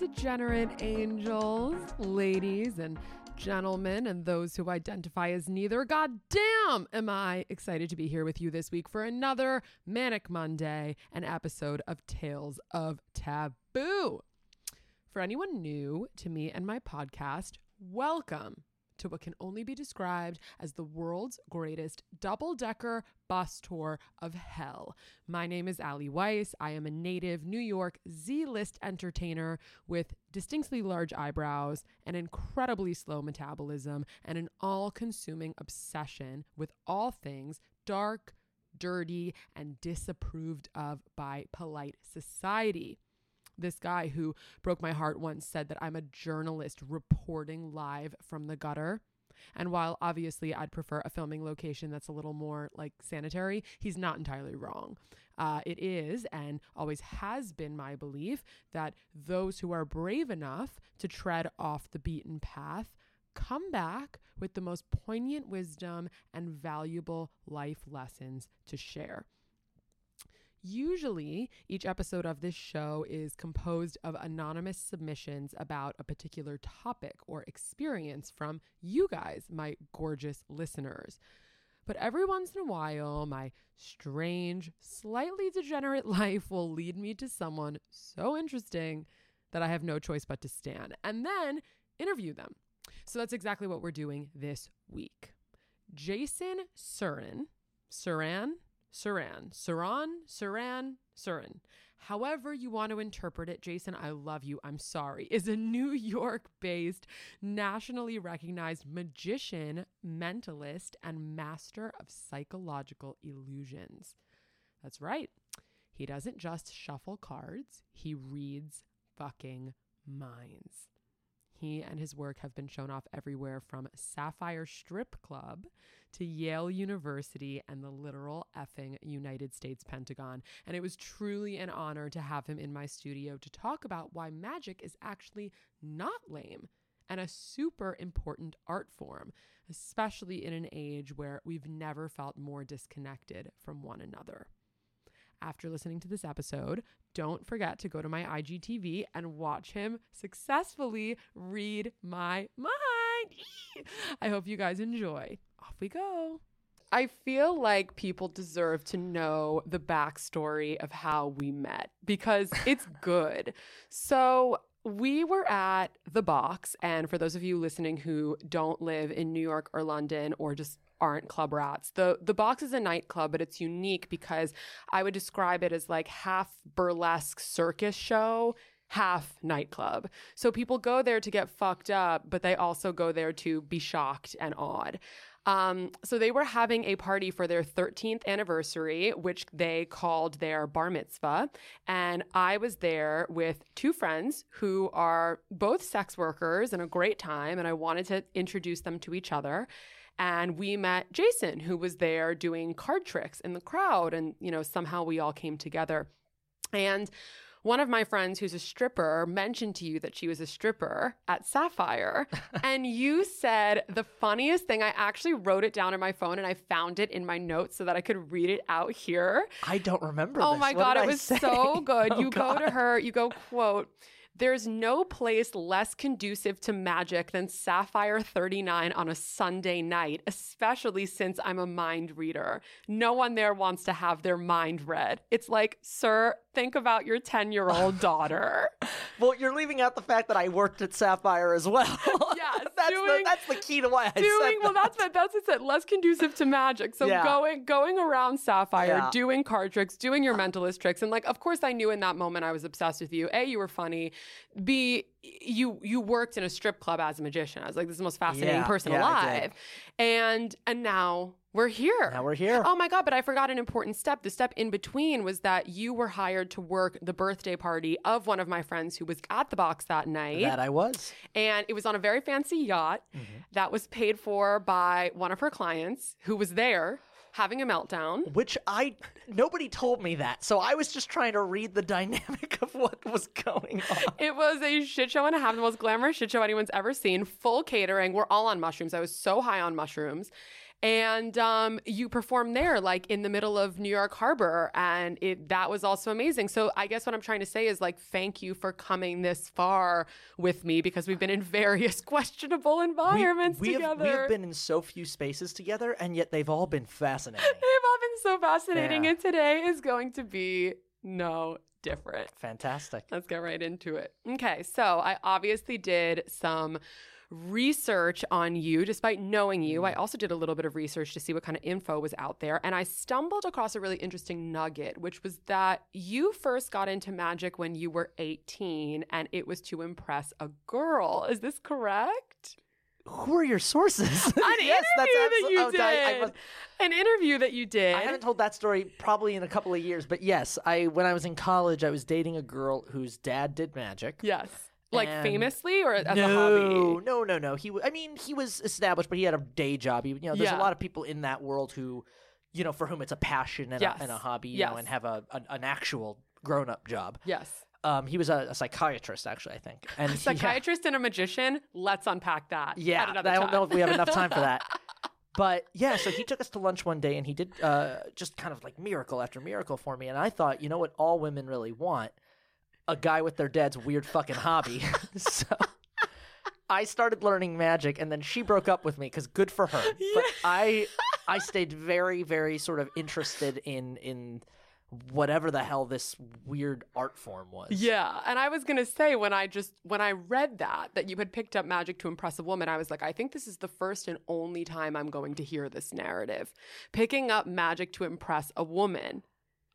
degenerate angels, ladies, and gentlemen, and those who identify as neither. God damn, am I excited to be here with you this week for another Manic Monday, an episode of Tales of Taboo. For anyone new to me and my podcast, welcome to what can only be described as the world's greatest double decker bus tour of hell. My name is Ali Weiss. I am a native New York Z list entertainer with distinctly large eyebrows, an incredibly slow metabolism, and an all consuming obsession with all things dark, dirty, and disapproved of by polite society. This guy who broke my heart once said that I'm a journalist reporting live from the gutter. And while obviously I'd prefer a filming location that's a little more like sanitary, he's not entirely wrong. Uh, it is and always has been my belief that those who are brave enough to tread off the beaten path come back with the most poignant wisdom and valuable life lessons to share. Usually, each episode of this show is composed of anonymous submissions about a particular topic or experience from you guys, my gorgeous listeners. But every once in a while, my strange, slightly degenerate life will lead me to someone so interesting that I have no choice but to stand and then interview them. So that's exactly what we're doing this week. Jason Surin, Suran, Suran, Saran, Saran, Suran. However, you want to interpret it, Jason, I love you. I'm sorry. Is a New York based, nationally recognized magician, mentalist, and master of psychological illusions. That's right. He doesn't just shuffle cards, he reads fucking minds. He and his work have been shown off everywhere from Sapphire Strip Club to Yale University and the literal effing United States Pentagon. And it was truly an honor to have him in my studio to talk about why magic is actually not lame and a super important art form, especially in an age where we've never felt more disconnected from one another after listening to this episode, don't forget to go to my IGTV and watch him successfully read my mind. I hope you guys enjoy. Off we go. I feel like people deserve to know the backstory of how we met because it's good. So, we were at the box. And for those of you listening who don't live in New York or London or just aren't club rats. The the box is a nightclub, but it's unique because I would describe it as like half burlesque circus show, half nightclub. So people go there to get fucked up, but they also go there to be shocked and awed. Um, so they were having a party for their 13th anniversary, which they called their bar mitzvah. And I was there with two friends who are both sex workers and a great time. And I wanted to introduce them to each other. And we met Jason, who was there doing card tricks in the crowd. And, you know, somehow we all came together. And one of my friends who's a stripper mentioned to you that she was a stripper at Sapphire. and you said the funniest thing. I actually wrote it down in my phone and I found it in my notes so that I could read it out here. I don't remember. Oh this. my What God, it I was say? so good. Oh you go to her, you go, quote, there's no place less conducive to magic than Sapphire 39 on a Sunday night, especially since I'm a mind reader. No one there wants to have their mind read. It's like, sir, think about your 10 year old daughter. Well, you're leaving out the fact that I worked at Sapphire as well. That's doing- the that's the key to why I doing said well that. that's what that's it said less conducive to magic. So Yeah. going going around sapphire Yeah. doing card tricks doing your uh, mentalist tricks. And like of course i knew in that moment i was obsessed with you. A you were funny. B you you worked in a strip club as a magician. I was like this is the most fascinating Yeah, person alive. And and now we're here Now we're here. oh my god but i forgot an important step the step in between was that you were hired to work the birthday party of one of my friends who was at the box that night That I was. and it was on a very fancy yacht mm-hmm. that was paid for by one of her clients who was there having a meltdown. Which I nobody told me that, so I was just trying to read the dynamic of what was going on. It was a shit show and a half, the most glamorous shit show anyone's ever seen. Full catering. We're all on mushrooms. I was so high on mushrooms. And um, you performed there, like in the middle of New York Harbor, and it that was also amazing. So I guess what I'm trying to say is like, thank you for coming this far with me because we've been in various questionable We- environments we, together. Have, we have been in so few spaces together, and yet they've all been fascinating. They've all been so fascinating, Yeah. and today is going to be no different. Fantastic. Let's get right into it. Okay, so I obviously did some research on you despite knowing you. I mm. also did a little bit of research to see what kind of info was out there, and I stumbled across a really interesting nugget, which was that you first got into magic when you were 18 and it was to impress a girl. Is this correct? Who are your sources? An yes, that's interview that you oh, God, I, did. must- An interview that you did. I haven't told that story probably in a couple of years, but yes, I when I was in college, I was dating a girl whose dad did magic. Yes. Like And- famously or as no, a hobby? no, no, no. He, I mean, he was established, but he had a day job. He, you know, there's Yeah. a lot of people in that world who, you know, for whom it's a passion and, Yes. a, and a hobby, you Yes. know, and have a an, an actual grown up job. Yes. Um, he was a, a psychiatrist, actually, I think. And A yeah. psychiatrist and a magician. Let's unpack that. Yeah, I don't know if we have enough time for that. But yeah, so he took us to lunch one day and he did uh, just kind of like miracle after miracle for me. And I thought, you know what all women really want? A guy with their dad's weird fucking hobby. so I started learning magic and then she broke up with me because good for her. But I I stayed very, very sort of interested in in whatever the hell this weird art form was. Yeah, and I was gonna say when I just when I read that that you had picked up magic to impress a woman, I was like, I think this is the first and only time I'm going to hear this narrative, picking up magic to impress a woman.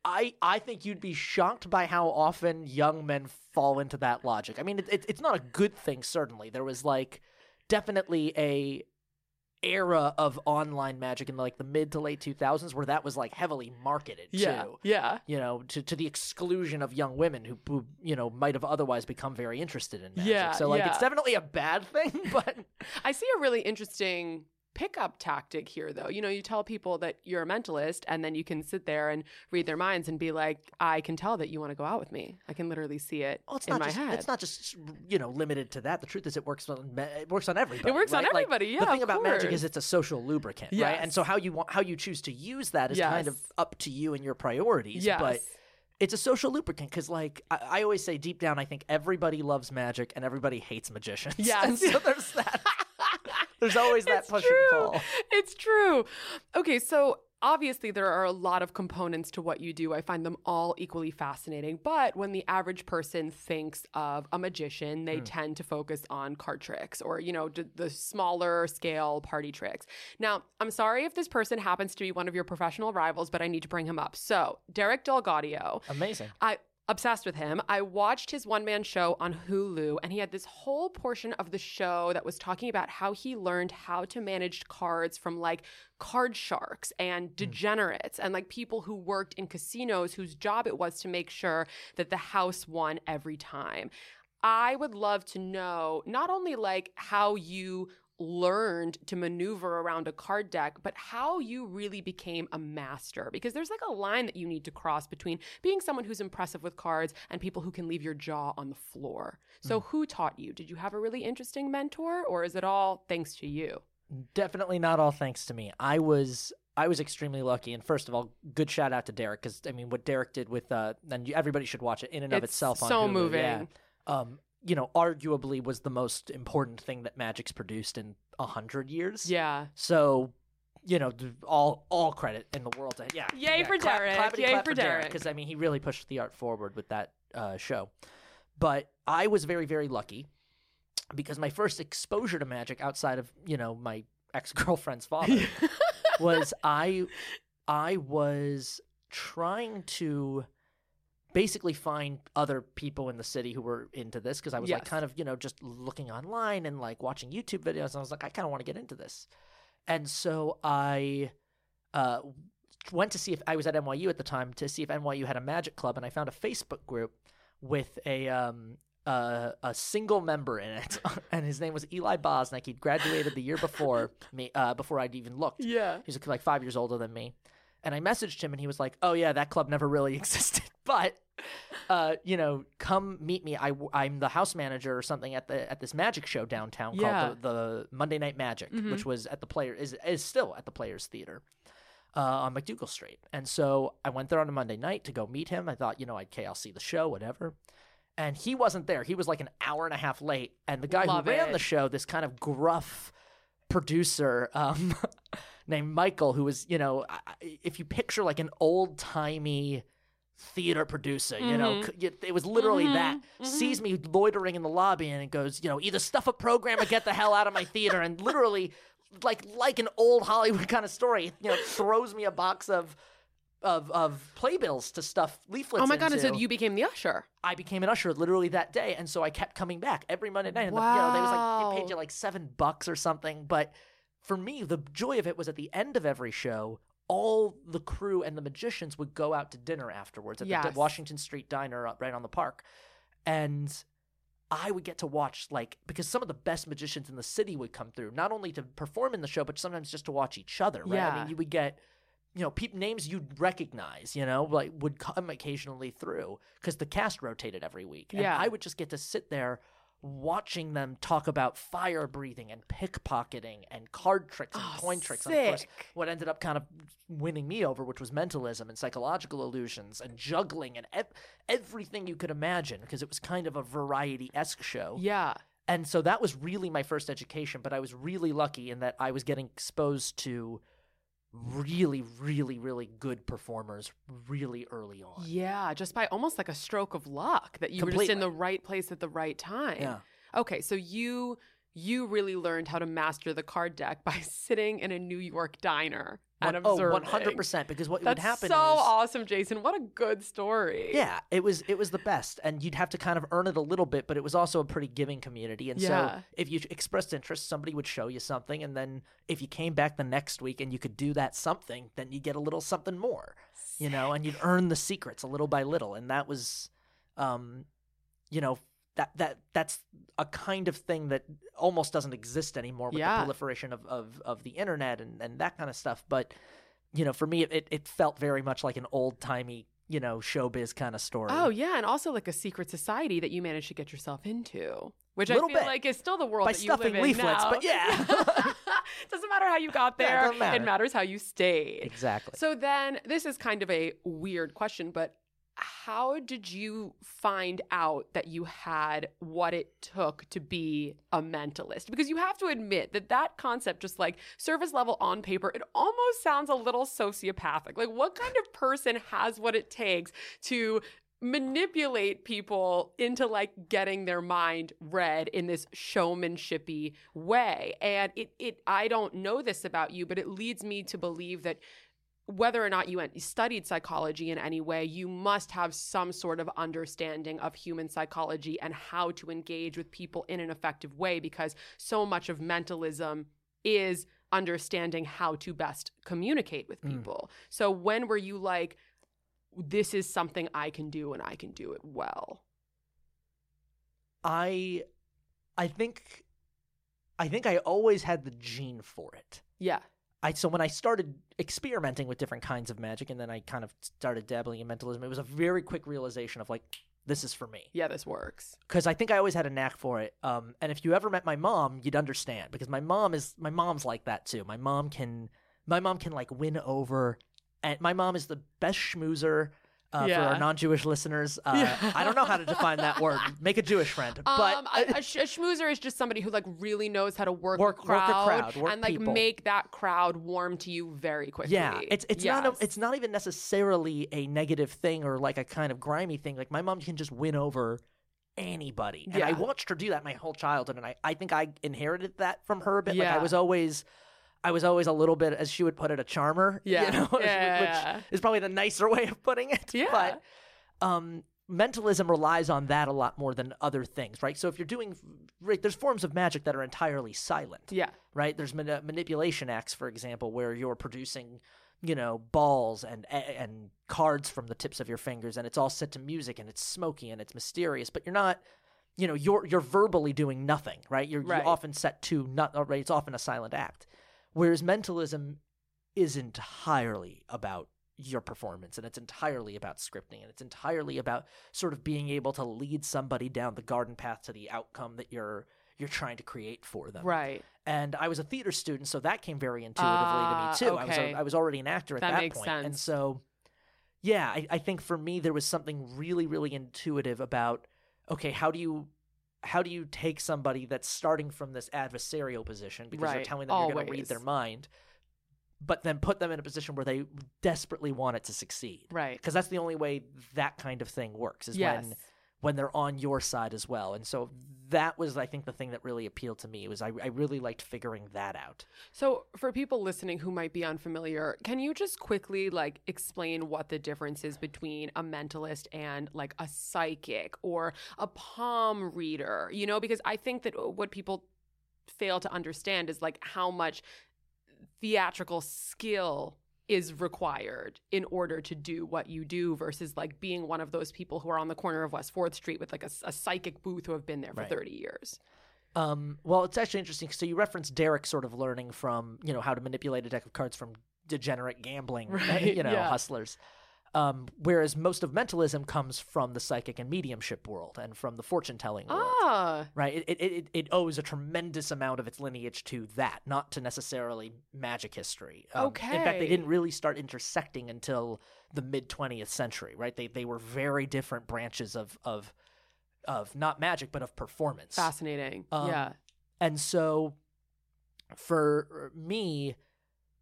I, I think you'd be shocked by how often young men fall into that logic. I mean, it, it, it's not a good thing, certainly. There was like definitely a era of online magic in like the mid to late 2000s where that was like heavily marketed Yeah, too. yeah, You know, to, to the exclusion of young women who, who, you know, might have otherwise become very interested in magic. Yeah, so, like, yeah. it's definitely a bad thing, but I see a really interesting pickup tactic here though. You know, you tell people that you're a mentalist and then you can sit there and read their minds and be like, I can tell that you want to go out with me. I can literally see it well, it's in not my just head. it's not just you know limited to that. The truth is, it works on it works on everybody. It works on right? Like, everybody, yeah, the thing about magic is it's a social lubricant, right? And so how you want how you choose to use that is kind of up to you and your priorities. yes. But it's a social lubricant because, like, I, I always say deep down, I think everybody loves magic and everybody hates magicians. Yes. and so there's that. There's always that It's push true. and pull. It's true. Okay, so obviously there are a lot of components to what you do. I find them all equally fascinating. But when the average person thinks of a magician, they hmm. tend to focus on card tricks or, you know, d- the smaller scale party tricks. Now, I'm sorry if this person happens to be one of your professional rivals, but I need to bring him up. So, Derek DelGaudio. Amazing. I obsessed with him. I watched his one man show on Hulu, and he had this whole portion of the show that was talking about how he learned how to manage cards from like card sharks and hmm. degenerates and like people who worked in casinos whose job it was to make sure that the house won every time. I would love to know not only like how you learned to maneuver around a card deck, but how you really became a master. Because there's like a line that you need to cross between being someone who's impressive with cards and people who can leave your jaw on the floor. So, who taught you? Did you have a really interesting mentor, or is it all thanks to you? Definitely not all thanks to me. I was I was extremely lucky, and first of all, good shout out to Derek because I mean, what Derek did with uh, and you, everybody should watch it in and of It's itself. On so Hulu, moving. yeah. Um, you know, arguably was the most important thing that Magic's produced in a hundred years. Yeah. So, you know, all all credit in the world to yeah. Yay yeah, for clap- Derek. clappity Yay clap for Derek. because I mean, he really pushed the art forward with that uh, show. But I was very very lucky because my first exposure to magic outside of you know my ex girlfriend's father was I I was trying to basically find other people in the city who were into this because I was like kind of you know just looking online and like watching YouTube videos and I was like I kind of want to get into this. And so I uh went to see if I was at NYU at the time to see if NYU had a magic club and I found a Facebook group with a um uh, a single member in it, and his name was Eli Bosnick. He'd graduated the year before me, uh, before I'd even looked. Yeah. He's like five years older than me. And I messaged him and he was like, Oh, yeah, that club never really existed. But uh, you know, come meet me. I I'm the house manager or something at the at this magic show downtown Yeah. called the, the Monday Night Magic, Mhm. which was at the player is is still at the Players Theater. Uh, on MacDougal Street. And so I went there on a Monday night to go meet him. I thought, you know, I'd, okay, I'll see the show, whatever. And he wasn't there. He was like an hour and a half late. And the guy Love who ran it. the show, this kind of gruff producer um, named Michael, who was, you know, if you picture like an old timey theater producer, you know, Mhm. c- y- it was literally Mhm, that. mhm. Sees me loitering in the lobby and it goes, you know, either stuff a program or get the hell out of my theater. And literally, like like an old Hollywood kind of story, you know, throws me a box of of of playbills to stuff leaflets. oh my god! And so you became the usher. I became an usher literally that day, and so I kept coming back every Monday night. And the, you know, they was like they paid you like seven bucks or something. But for me, the joy of it was at the end of every show, all the crew and the magicians would go out to dinner afterwards at the Yes. D- Washington Street Diner right on the park, and I would get to watch like because some of the best magicians in the city would come through, not only to perform in the show, but sometimes just to watch each other. Right? I mean, you would get you know, peop names you'd recognize, you know, like would come occasionally through because the cast rotated every week. And Yeah. I would just get to sit there watching them talk about fire breathing and pickpocketing and card tricks and Oh, coin tricks. And of course, what ended up kind of winning me over, which was mentalism and psychological illusions and juggling and ev- everything you could imagine because it was kind of a variety esque show. Yeah. And so that was really my first education, but I was really lucky in that I was getting exposed to really, really, really good performers really early on. Yeah, just by almost like a stroke of luck that you were just in the right place at the right time. Yeah. Okay, so you you really learned how to master the card deck by sitting in a New York diner and One- oh, observing. 100%. Because what That's would happen so is. awesome, Jason. What a good story. Yeah, it was it was the best, and you'd have to kind of earn it a little bit, but it was also a pretty giving community. And Yeah. so, if you expressed interest, somebody would show you something, and then if you came back the next week and you could do that something, then you get a little something more, you know, and you'd earn the secrets a little by little, and that was, um, you know, that that that's a kind of thing that almost doesn't exist anymore with Yeah. the proliferation of, of of the internet and and that kind of stuff. But you know, for me, it it felt very much like an old timey. You know, showbiz kind of story. Oh yeah, and also like a secret society that you managed to get yourself into, which I Little feel bit. like is still the world By that you live stuffing in leaflets, now. but yeah. doesn't matter how you got Yeah, there. doesn't matter. It matters how you stayed. Exactly. So then, this is kind of a weird question, but how did you find out that you had what it took to be a mentalist? Because you have to admit that that concept, just like service level on paper, it almost sounds a little sociopathic. Like, what kind of person has what it takes to manipulate people into like getting their mind read in this showmanshipy way and it it I don't know this about you but it leads me to believe that whether or not you studied psychology in any way, you must have some sort of understanding of human psychology and how to engage with people in an effective way because so much of mentalism is understanding how to best communicate with Mm. people. So when were you like, this is something I can do and I can do it well? I I think I think I always had the gene for it. Yeah. I so when I started experimenting with different kinds of magic and then I kind of started dabbling in mentalism, it was a very quick realization of like this is for me Yeah, this works. because I think I always had a knack for it. Um, and if you ever met my mom, you'd understand because my mom is my mom's like that too. My mom can my mom can like win over, and my mom is the best schmoozer. Uh, For our non-Jewish listeners, uh, Yeah. I don't know how to define that word. Make a Jewish friend, but um, a, a, sh- a schmoozer is just somebody who like really knows how to work, Work- a work a crowd, crowd, work and like people. make that crowd warm to you very quickly. Yeah, it's it's not a, it's not even necessarily a negative thing or like a kind of grimy thing. Like my mom can just win over anybody, and I watched her do that my whole childhood, and I I think I inherited that from her a bit. Like Yeah. I was always. I was always a little bit, as she would put it, a charmer. Yeah. you know, Yeah, which is probably the nicer way of putting it. Yeah. But um, mentalism relies on that a lot more than other things, right? So if you're doing, right, there's forms of magic that are entirely silent yeah, right? There's mani- manipulation acts, for example, where you're producing, you know, balls and and cards from the tips of your fingers, and it's all set to music, and it's smoky and it's mysterious, but you're not, you know, you're you're verbally doing nothing, right? You're, Right. you're often set to not, right? It's often a silent act, whereas mentalism is entirely about your performance and it's entirely about scripting and it's entirely about sort of being able to lead somebody down the garden path to the outcome that you're you're trying to create for them. Right. And I was a theater student, so that came very intuitively Ah, to me too. I was okay. a, I was already an actor at That that, makes point. and so yeah, I, I think for me there was something really really intuitive about okay, how do you how do you take somebody that's starting from this adversarial position because you're telling them you're going to read their mind, but then put them in a position where they desperately want it to succeed Right. because that's the only way that kind of thing works is Yes. when when they're on your side as well. And so that was, I think, the thing that really appealed to me was I, I really liked figuring that out. So, for people listening who might be unfamiliar, can you just quickly like explain what the difference is between a mentalist and like a psychic or a palm reader? You know, because I think that what people fail to understand is like how much theatrical skill is required in order to do what you do versus like being one of those people who are on the corner of West 4th Street with like a, a psychic booth who have been there for Right. 30 years. Um, well, it's actually interesting. So you referenced Derek sort of learning from, you know, how to manipulate a deck of cards from degenerate gambling, Right, you know, yeah. hustlers. Um, whereas most of mentalism comes from the psychic and mediumship world and from the fortune telling world. Ah, Right. It, it, it, it owes a tremendous amount of its lineage to that, not to necessarily magic history. Um, In fact, they didn't really start intersecting until the mid 20th century, right? They, they were very different branches of, of, of not magic, but of performance. fascinating. Um, yeah. And so for me,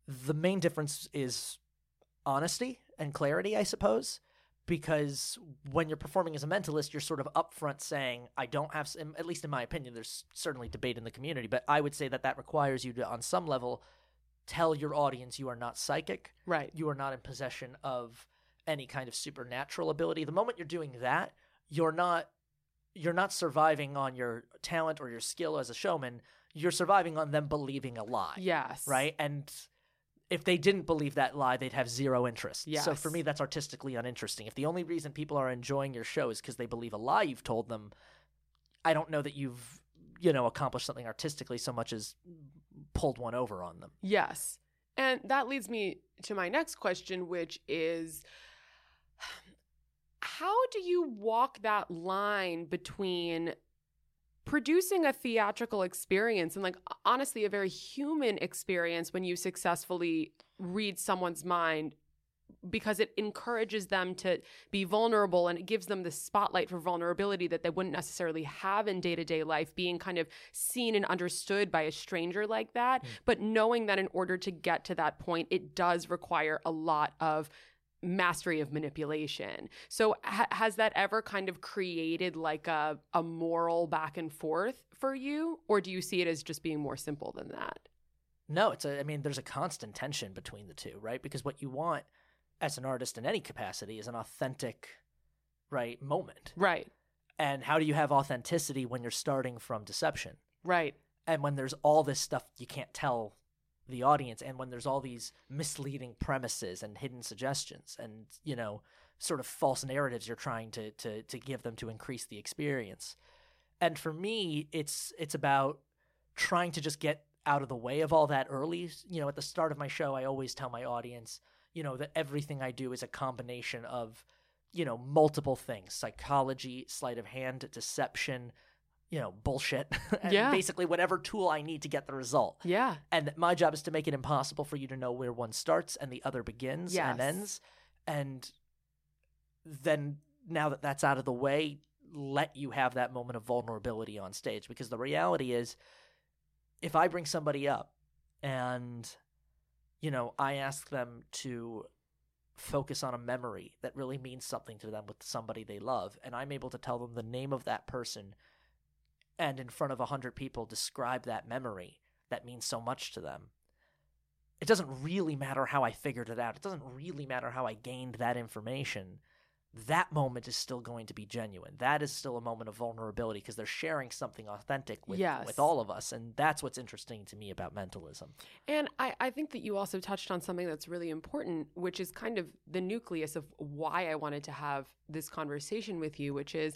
the main difference is honesty and clarity, I suppose. Because when you're performing as a mentalist, you're sort of upfront saying, I don't have, at least in my opinion, there's certainly debate in the community, but I would say that that requires you to, on some level, tell your audience you are not psychic, Right. you are not in possession of any kind of supernatural ability. The moment you're doing that, you're not you're not surviving on your talent or your skill as a showman. You're surviving on them believing a lie. Yes. Right? And if they didn't believe that lie, they'd have zero interest. So for me that's artistically uninteresting. If the only reason people are enjoying your show is because they believe a lie you've told them, I don't know that you've you know accomplished something artistically so much as pulled one over on them. Yes. And that leads me to my next question, which is how do you walk that line between producing a theatrical experience and like honestly a very human experience when you successfully read someone's mind because it encourages them to be vulnerable and it gives them the spotlight for vulnerability that they wouldn't necessarily have in day-to-day life being kind of seen and understood by a stranger like that. Hmm. But knowing that in order to get to that point it does require a lot of mastery of manipulation so ha- has that ever kind of created like a, a moral back and forth for you or do you see it as just being more simple than that No, it's a. I mean, there's a constant tension between the two, right? Because what you want as an artist in any capacity is an authentic, right, moment. right And how do you have authenticity when you're starting from deception? right And when there's all this stuff you can't tell the audience, and when there's all these misleading premises and hidden suggestions, and you know, sort of false narratives you're trying to to to give them to increase the experience. And for me, it's it's about trying to just get out of the way of all that early. You know, at the start of my show, I always tell my audience, you know, that everything I do is a combination of, you know, multiple things psychology, sleight of hand, deception, you know, bullshit. and Yeah. basically whatever tool I need to get the result. yeah And my job is to make it impossible for you to know where one starts and the other begins and Yes. ends. And then now that that's out of the way, let you have that moment of vulnerability on stage. Because the reality is, if I bring somebody up and, you know, I ask them to focus on a memory that really means something to them with somebody they love, and I'm able to tell them the name of that person and in front of a hundred people describe that memory that means so much to them. It doesn't really matter how I figured it out. It doesn't really matter how I gained that information. That moment is still going to be genuine. That is still a moment of vulnerability because they're sharing something authentic with, Yes. with all of us. And that's what's interesting to me about mentalism. And I, I think that you also touched on something that's really important, which is kind of the nucleus of why I wanted to have this conversation with you, which is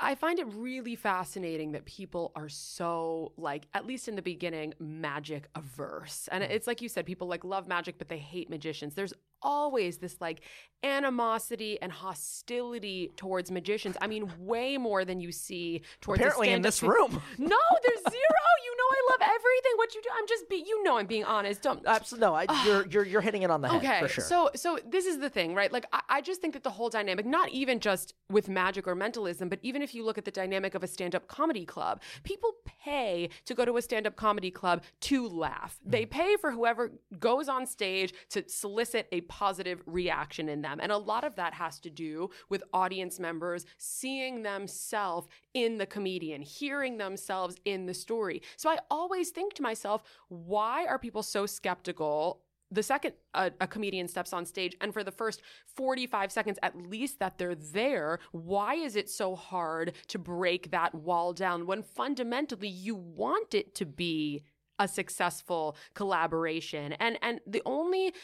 I find it really fascinating that people are so like at least in the beginning magic averse. And mm. it's like you said people like love magic but they hate magicians. There's always this like animosity and hostility towards magicians. I mean, way more than you see towards Apparently in this room. No, there's zero. You know, I love everything. What you do, I'm just be. You know, I'm being honest. Don't. Absolutely, no, I, you're you're you're hitting it on the head Okay, for sure. so so this is the thing, right? Like I, I just think that the whole dynamic, not even just with magic or mentalism, but even if you look at the dynamic of a stand-up comedy club, people pay to go to a stand-up comedy club to laugh. They Mm. pay for whoever goes on stage to solicit a positive reaction in them, and a lot of that has to do with audience members seeing themselves in the comedian, hearing themselves in the story. So I always think to myself, why are people so skeptical the second a, a comedian steps on stage and for the first 45 seconds at least that they're there why is it so hard to break that wall down when fundamentally you want it to be a successful collaboration and and the only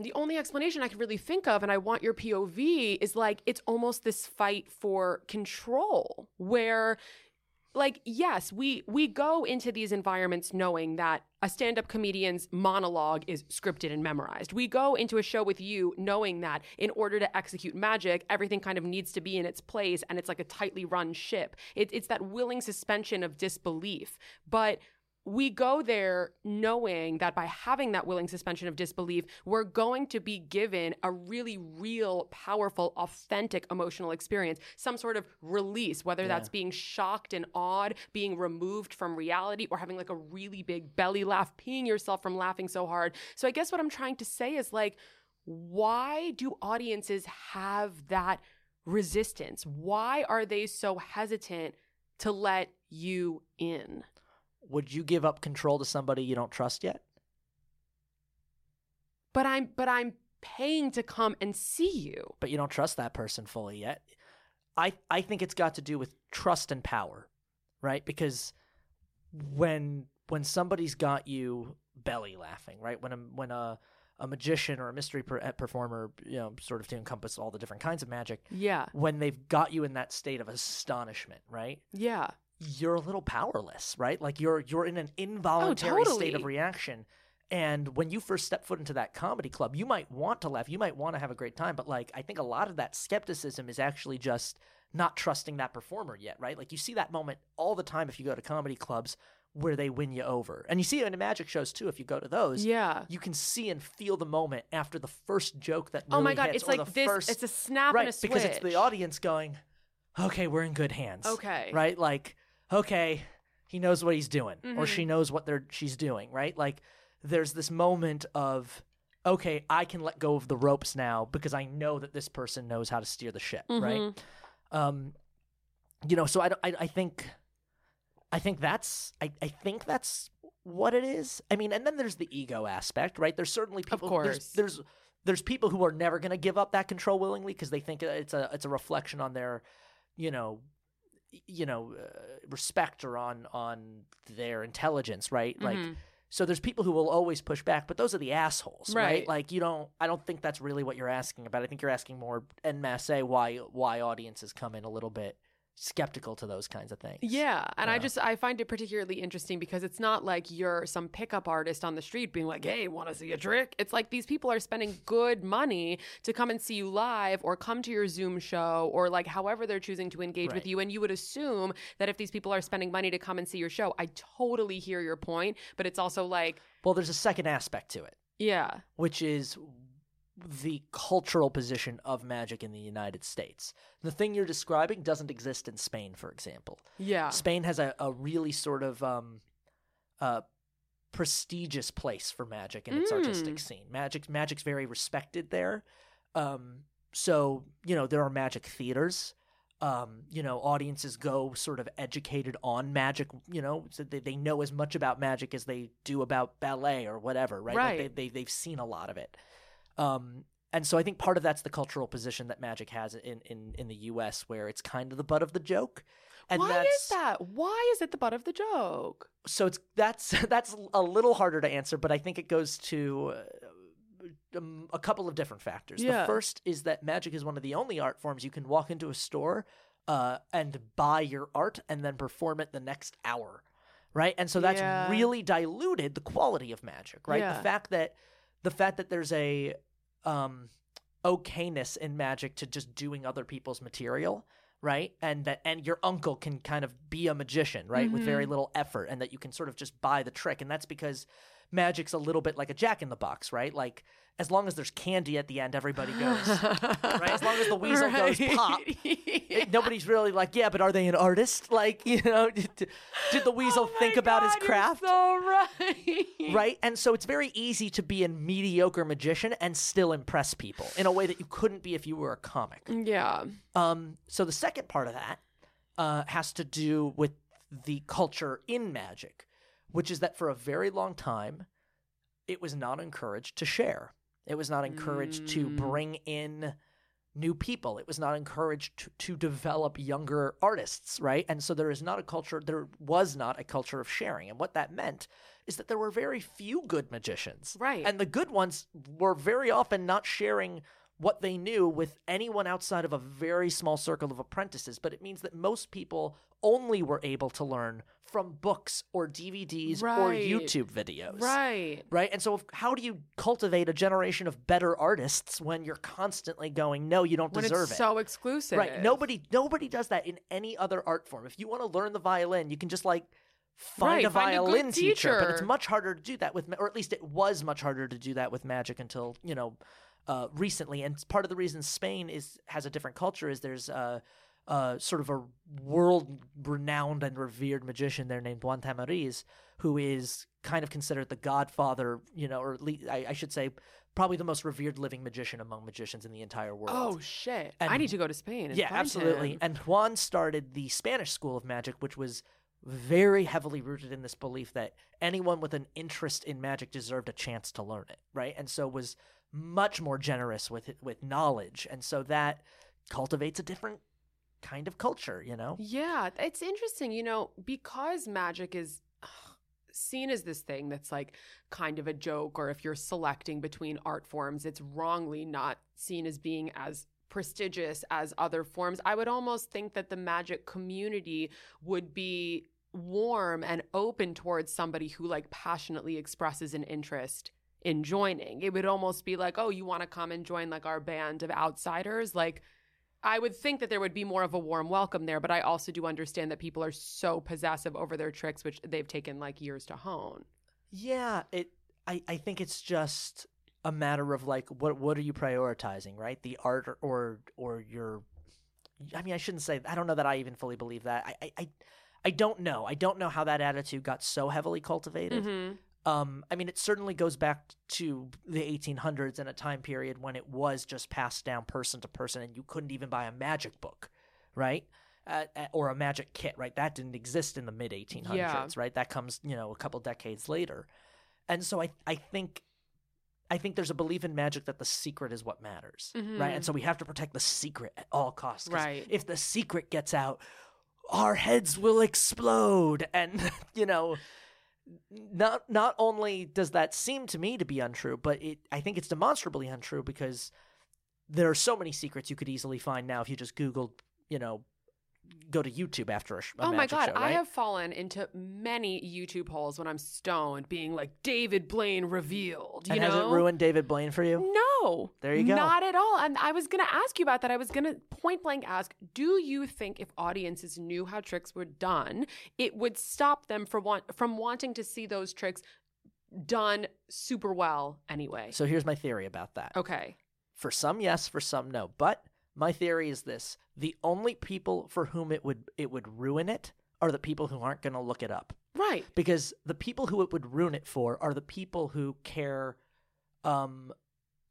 the only explanation I can really think of, and I want your POV, is like it's almost this fight for control where like yes we we go into these environments knowing that a stand-up comedian's monologue is scripted and memorized. We go into a show with you knowing that in order to execute magic everything kind of needs to be in its place and it's like a tightly run ship. It, it's that willing suspension of disbelief. But we go there knowing that by having that willing suspension of disbelief, we're going to be given a really real, powerful, authentic emotional experience, some sort of release, whether that's being shocked and awed, being removed from reality, or having like a really big belly laugh, peeing yourself from laughing so hard. So I guess what I'm trying to say is like, why do audiences have that resistance? Why are they so hesitant to let you in? Would you give up control to somebody you don't trust yet? but I'm but I'm paying to come and see you. But you don't trust that person fully yet. I I think it's got to do with trust and power, right? Because when when somebody's got you belly laughing, right? When a when a a magician or a mystery per- eh, performer, you know, sort of to encompass all the different kinds of magic, Yeah. when they've got you in that state of astonishment, right? Yeah. You're a little powerless, right? Like you're you're in an oh, involuntary state of reaction. And when you first step foot into that comedy club, you might want to laugh, you might want to have a great time, but like I think a lot of that skepticism is actually just not trusting that performer yet, right? Like you see that moment all the time if you go to comedy clubs where they win you over. And you see it in magic shows too if you go to those. Yeah. You can see and feel the moment after the first joke that Oh my god, hits, it's like this first it's a snap right and a switch. because it's the audience going okay we're in good hands Okay. right like okay he knows what he's doing or Mm-hmm. she knows what they're she's doing right like there's this moment of okay i can let go of the ropes now because i know that this person knows how to steer the ship right Mm-hmm. um you know so i i, I think i think that's I, I think that's what it is i mean and then there's the ego aspect right there's certainly people of course. there's, there's there's people who are never going to give up that control willingly because they think it's a it's a reflection on their you know you know uh, respect or on on their intelligence right like Mhm. so there's people who will always push back but those are the assholes right, Right. like you don't i don't think that's really what you're asking about i think you're asking more en masse why why audiences come in a little bit skeptical to those kinds of things Yeah, and I just I find it particularly interesting because it's not like you're some pickup artist on the street being like, "Hey, want to see a trick?" It's like these people are spending good money to come and see you live or come to your Zoom show or like however they're choosing to engage with you and you would assume that if these people are spending money to come and see your show, I totally hear your point, but it's also like, well there's a second aspect to it yeah. which is the cultural position of magic in the United States. The thing you're describing doesn't exist in Spain, for example. Yeah. Spain has a, a really sort of um, uh, prestigious place for magic in its artistic Mm. scene. Magic magic's very respected there. Um, so you know there are magic theaters. Um, you know, audiences go sort of educated on magic. You know, so they, they know as much about magic as they do about ballet or whatever, right? Like Right. they, they they've seen a lot of it. Um, and so I think part of that's the cultural position that magic has in, in, in the U.S., where it's kind of the butt of the joke. And Why is that? Why is it the butt of the joke? So it's that's that's a little harder to answer, but I think it goes to uh, um, a couple of different factors. Yeah. The first is that magic is one of the only art forms you can walk into a store uh, and buy your art and then perform it the next hour, right? And so that's Yeah. really diluted the quality of magic, right? Yeah. The fact that the fact that there's a um okayness in magic to just doing other people's material right and that and your uncle can kind of be a magician right with very Mhm. little effort and that you can sort of just buy the trick and that's because magic's a little bit like a jack in the box right like as long as there's candy at the end everybody goes right as long as the weasel goes pop it- nobody's really like yeah but are they an artist like you know did, did the weasel Oh think about his craft so right. right? And so it's very easy to be a mediocre magician and still impress people in a way that you couldn't be if you were a comic. Yeah. Um, so the second part of that uh, has to do with the culture in magic, which is that for a very long time, it was not encouraged to share. It was not encouraged to Mm. bring in new people. It was not encouraged to, to develop younger artists, right? And so there is not a culture, there was not a culture of sharing. And what that meant is that there were very few good magicians. Right. And the good ones were very often not sharing what they knew with anyone outside of a very small circle of apprentices. But it means that most people only were able to learn from books or DVDs or YouTube videos. Right. Right. And so, if, how do you cultivate a generation of better artists when you're constantly going, no, you don't When deserve it's it? so exclusive. Right. Nobody nobody does that in any other art form. If you want to learn the violin, you can just like find Right, a find a good violin teacher. But it's much harder to do that with or at least it was much harder to do that with magic until, you know, uh, recently. And part of the reason Spain is has a different culture is there's uh uh, sort of a world renowned and revered magician there named Juan Tamariz, who is kind of considered the godfather, you know, or at least I, I should say, probably the most revered living magician among magicians in the entire world. Oh shit! And- I need to go to Spain. Yeah, absolutely. him. And Juan started the Spanish School of Magic, which was very heavily rooted in this belief that anyone with an interest in magic deserved a chance to learn it, right? And so was much more generous with with knowledge, and so that cultivates a different kind of culture, you know. Yeah, it's interesting, you know, because magic is seen as this thing that's like kind of a joke, or if you're selecting between art forms, it's wrongly not seen as being as prestigious as other forms. I would almost think that the magic community would be warm and open towards somebody who like passionately expresses an interest in joining. It would almost be like, oh, you want to come and join like our band of outsiders? Like, I would think that there would be more of a warm welcome there, but I also do understand that people are so possessive over their tricks, which they've taken like years to hone. Yeah, it. I I think it's just a matter of like what what are you prioritizing, right? The art or or, or your. I mean, I shouldn't say. I don't know that I even fully believe that. I I. I don't know. I don't know how that attitude got so heavily cultivated. Mm-hmm. Um, I mean, it certainly goes back to the 1800s and a time period when it was just passed down person to person, and you couldn't even buy a magic book, right? Uh, uh, or a magic kit, right? That didn't exist in the mid 1800s, Yeah. right? That comes, you know, a couple decades later, and so I, I think, I think there's a belief in magic that the secret is what matters, right? And so we have to protect the secret at all costs. Right. If the secret gets out, our heads will explode, and you know not not only does that seem to me to be untrue, but it I think it's demonstrably untrue because there are so many secrets you could easily find now if you just Googled, you know, go to YouTube after a, sh- a Oh my god, show, I have fallen into many YouTube holes when I'm stoned, being like David Blaine revealed. You and know, has it ruined David Blaine for you? No. There you go. Not at all. And I was going to ask you about that. I was going to point blank ask Do you think if audiences knew how tricks were done, it would stop them from, want- from wanting to see those tricks done super well anyway? So here's my theory about that. okay. For some, yes. For some, no. But my theory is this: the only people for whom it would it would ruin it are the people who aren't going to look it up. Right. because the people who it would ruin it for are the people who care um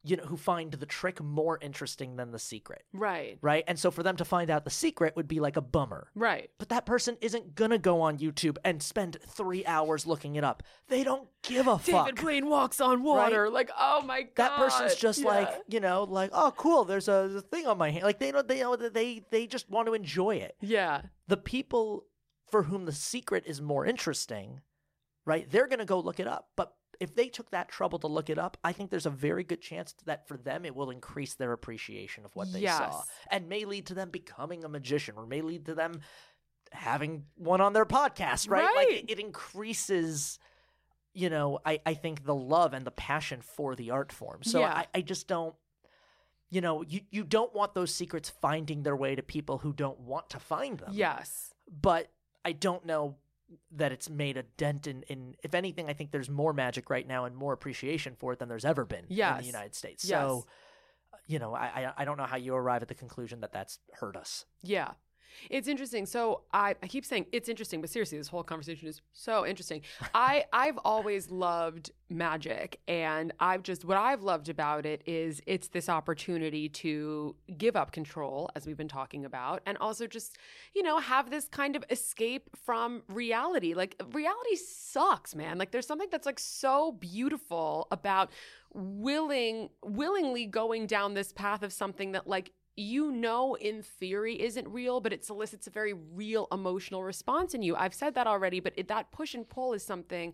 you know who find the trick more interesting than the secret Right. right and so for them to find out the secret would be like a bummer Right. but that person isn't gonna go on youtube and spend three hours looking it up they don't give a fuck. David fuck Blaine walks on water. Like, oh my god. that person's just Yeah. like you know like oh cool there's a, there's a thing on my hand like they don't they know that they they just want to enjoy it Yeah. the people for whom the secret is more interesting, right? They're going to go look it up. But if they took that trouble to look it up, I think there's a very good chance that for them it will increase their appreciation of what they saw and may lead to them becoming a magician or may lead to them having one on their podcast, right? Like Right. it, it increases you know, I, I think the love and the passion for the art form. So Yeah. I, I just don't, you know, you, you don't want those secrets finding their way to people who don't want to find them. Yes. But I don't know that it's made a dent in, in if anything, I think there's more magic right now and more appreciation for it than there's ever been in the United States. Yes. So, uh, you know, I, I I don't know how you arrive at the conclusion that that's hurt us. Yeah. It's interesting. So I, I keep saying it's interesting, but seriously, this whole conversation is so interesting. I I've always loved magic, and I've just what I've loved about it is it's this opportunity to give up control, as we've been talking about, and also just you know have this kind of escape from reality. Like reality sucks, man. Like there's something that's like so beautiful about willing willingly going down this path of something that like you know in theory isn't real but it solicits a very real emotional response in you. I've said that already but it, that push and pull is something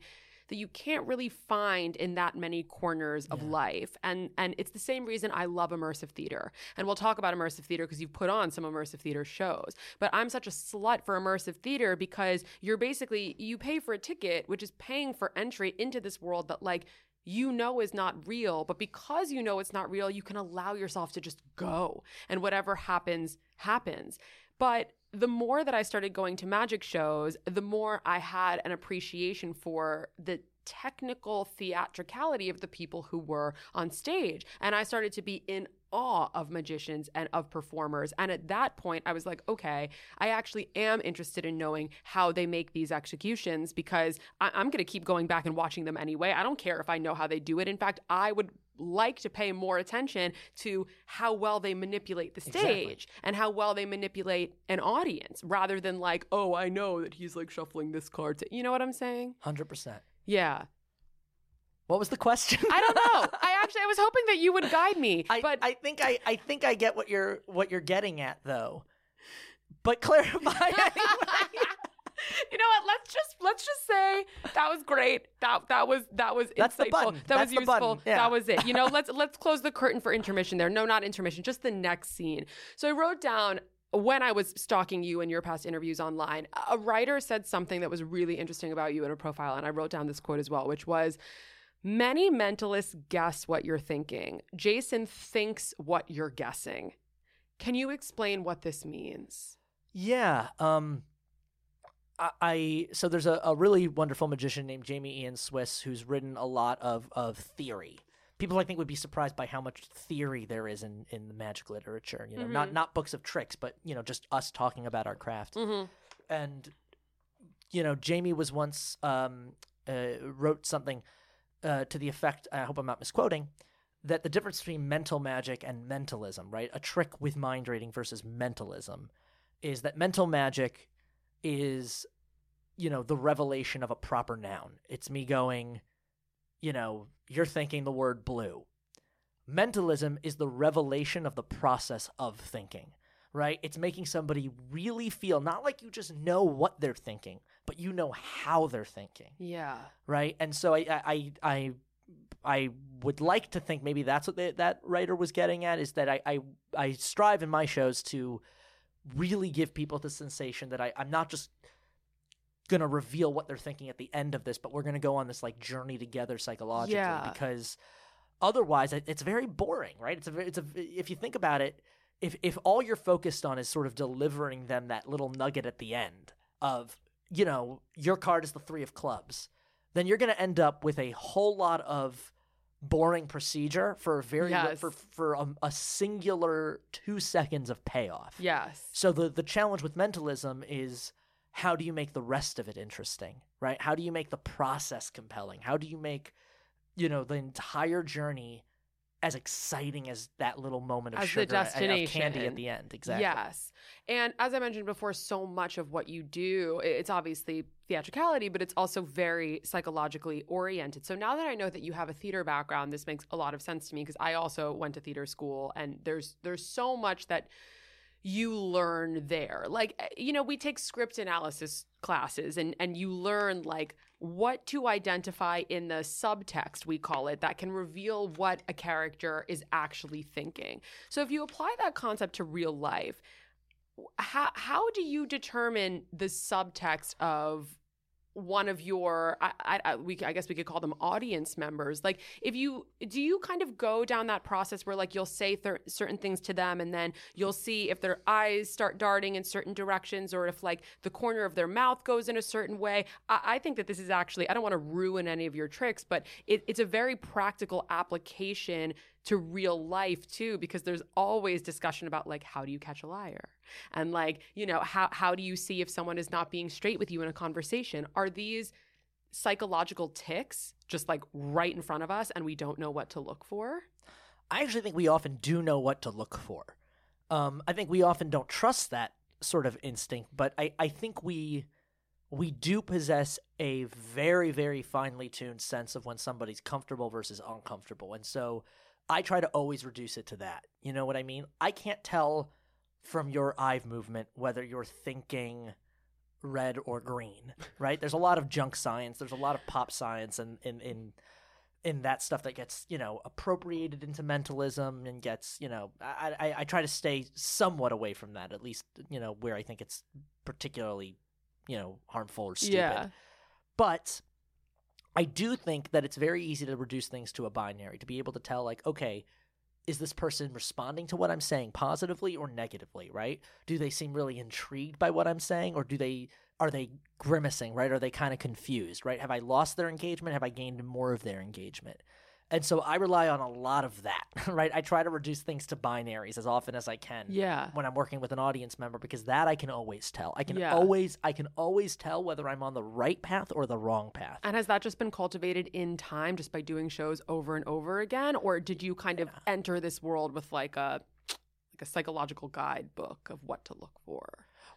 that you can't really find in that many corners of life. And and it's the same reason i love immersive theater. And we'll talk about immersive theater because you've put on some immersive theater shows. But i'm such a slut for immersive theater because you're basically you pay for a ticket which is paying for entry into this world that like you know is not real, but because you know it's not real, you can allow yourself to just go and whatever happens, happens. But the more that I started going to magic shows, the more I had an appreciation for the technical theatricality of the people who were on stage. And I started to be in awe of magicians and of performers. And at that point, I was like, okay, I actually am interested in knowing how they make these executions because I- I'm going to keep going back and watching them anyway. I don't care if I know how they do it. In fact, I would like to pay more attention to how well they manipulate the stage Exactly. and how well they manipulate an audience rather than like, oh, I know that he's like shuffling this card. To, you know what I'm saying? Hundred percent. Yeah. What was the question? I don't know. I actually, I was hoping that you would guide me, I, but I think I, I think I get what you're what you're getting at though. But clarify anyway. you know what? Let's just let's just say that was great. That that was that was That's the insightful. button. That That's was the useful. button. Yeah. That was it. You know, let's let's close the curtain for intermission there. No, not intermission, just the next scene. So I wrote down when I was stalking you in your past interviews online, a writer said something that was really interesting about you in a profile, and I wrote down this quote as well, which was Many mentalists guess what you're thinking. Jason thinks what you're guessing. Can you explain what this means? Yeah. Um. I, I so there's a, a really wonderful magician named Jamie Ian Swiss who's written a lot of of theory. People I think would be surprised by how much theory there is in in the magic literature. You know, not not books of tricks, but you know, just us talking about our craft. Mm-hmm. and you know jamie was once um, uh, wrote something uh, to the effect i hope i'm not misquoting that the difference between mental magic and mentalism right? A trick with mind reading versus mentalism is that mental magic is you know the revelation of a proper noun. It's me going you know you're thinking the word blue. Mentalism is the revelation of the process of thinking right? It's making somebody really feel not like you just know what they're thinking, but you know how they're thinking, Yeah. right? And so I I I I would like to think maybe that's what they, that writer was getting at is that I, I I strive in my shows to really give people the sensation that I, I'm not just gonna reveal what they're thinking at the end of this, but we're gonna go on this like journey together psychologically Yeah. because otherwise it's very boring, right? It's a it's a if you think about it, if if all you're focused on is sort of delivering them that little nugget at the end of you know your card is the three of clubs, then you're gonna end up with a whole lot of boring procedure for a very Yes. for for a, a singular two seconds of payoff. Yes. So the the challenge with mentalism is how do you make the rest of it interesting, right? How do you make the process compelling? How do you make you know the entire journey as exciting as that little moment of As sugar of candy at the end? Exactly. Yes. And as I mentioned before, so much of what you do, it's obviously theatricality, but it's also very psychologically oriented. So now that I know that you have a theater background, this makes a lot of sense to me because I also went to theater school and there's there's so much that you learn there. Like eh, you know, we take script analysis classes and and you learn like what to identify in the subtext we call it that can reveal what a character is actually thinking. So if you apply that concept to real life, how how do you determine the subtext of one of your I, I, we I guess we could call them audience members. Like if you do you kind of go down that process where like you'll say th- certain things to them and then you'll see if their eyes start darting in certain directions or if like the corner of their mouth goes in a certain way? I, I think that this is actually I don't want to ruin any of your tricks but it, it's a very practical application to real life too because there's always discussion about like how do you catch a liar and like you know how how do you see if someone is not being straight with you in a conversation are these psychological ticks just like right in front of us and we don't know what to look for I actually think we often do know what to look for. Um, I think we often don't trust that sort of instinct, but I, I think we we do possess a very, very finely tuned sense of when somebody's comfortable versus uncomfortable. And so I try to always reduce it to that. You know what I mean? I can't tell from your eye movement whether you're thinking red or green, right? There's a lot of junk science, there's a lot of pop science and in, in in that stuff that gets you know appropriated into mentalism and gets you know I, I I try to stay somewhat away from that at least you know where I think it's particularly you know harmful or stupid. Yeah. But I do think that it's very easy to reduce things to a binary to be able to tell like okay is this person responding to what I'm saying positively or negatively, right? Do they seem really intrigued by what I'm saying or do they are they grimacing, right? Are they kind of confused, right? Have I lost their engagement? Have I gained more of their engagement? And so I rely on a lot of that, right? I try to reduce things to binaries as often as I can yeah when I'm working with an audience member because that I can always tell. I can Yeah. always I can always tell whether I'm on the right path or the wrong path. And has that just been cultivated in time just by doing shows over and over again? Or did you kind of enter this world with like a like a psychological guidebook of what to look for?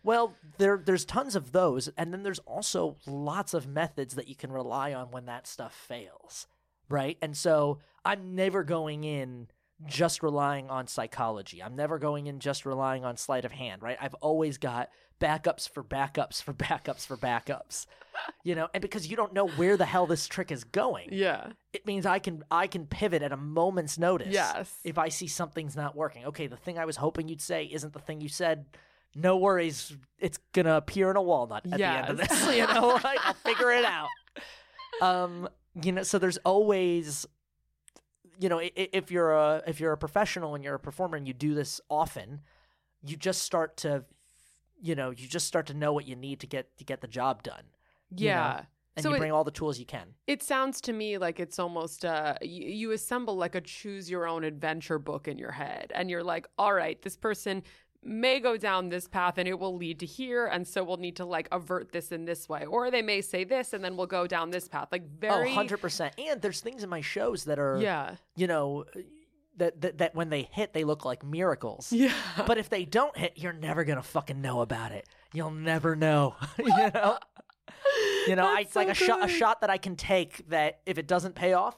Well, there there's tons of those, and then there's also lots of methods that you can rely on when that stuff fails, right? And so I'm never going in just relying on psychology. I'm never going in just relying on sleight of hand, right? I've always got backups for backups for backups for backups. You know, and because you don't know where the hell this trick is going, Yeah. it means I can I can pivot at a moment's notice. Yes. If I see something's not working. Okay, the thing I was hoping you'd say isn't the thing you said. No worries, it's gonna appear in a walnut at the end of this. You know, like, I'll figure it out. Um, you know, so there's always, you know, if you're a if you're a professional and you're a performer and you do this often, you just start to, you know, you just start to know what you need to get to get the job done. you know? Yeah. and So you it- bring all the tools you can. It sounds to me like it's almost uh you, you assemble like a choose your own adventure book in your head and you're like, all right, this person may go down this path and it will lead to here and so we'll need to like avert this in this way or they may say this and then we'll go down this path like oh, very Oh, 100%. And there's things in my shows that are, yeah you know, that, that, that when they hit, they look like miracles. yeah But if they don't hit, you're never to fucking know about it. You'll never know. you know? You know, I, it's like so a shot, a shot that I can take that if it doesn't pay off,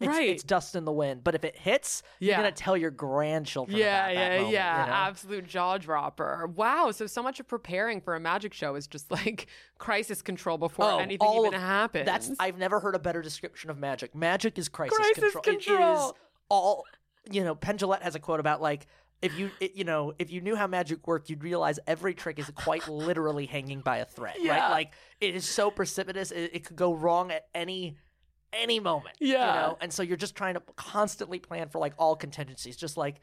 it's, Right. it's dust in the wind. But if it hits, Yeah. you're going to tell your grandchildren yeah about that yeah moment, yeah you know? absolute jaw dropper wow so so much of preparing for a magic show is just like crisis control before Oh, anything even of- happens That's I've never heard a better description of magic. Magic is crisis, Crisis control. It is control. all you know. Penn Jillette has a quote about like if you it, you know if you knew how magic worked, you'd realize every trick is quite literally hanging by a thread. Yeah. Right? Like it is so precipitous. It, it could go wrong at any any moment. Yeah. You know, and so you're just trying to constantly plan for like all contingencies. Just like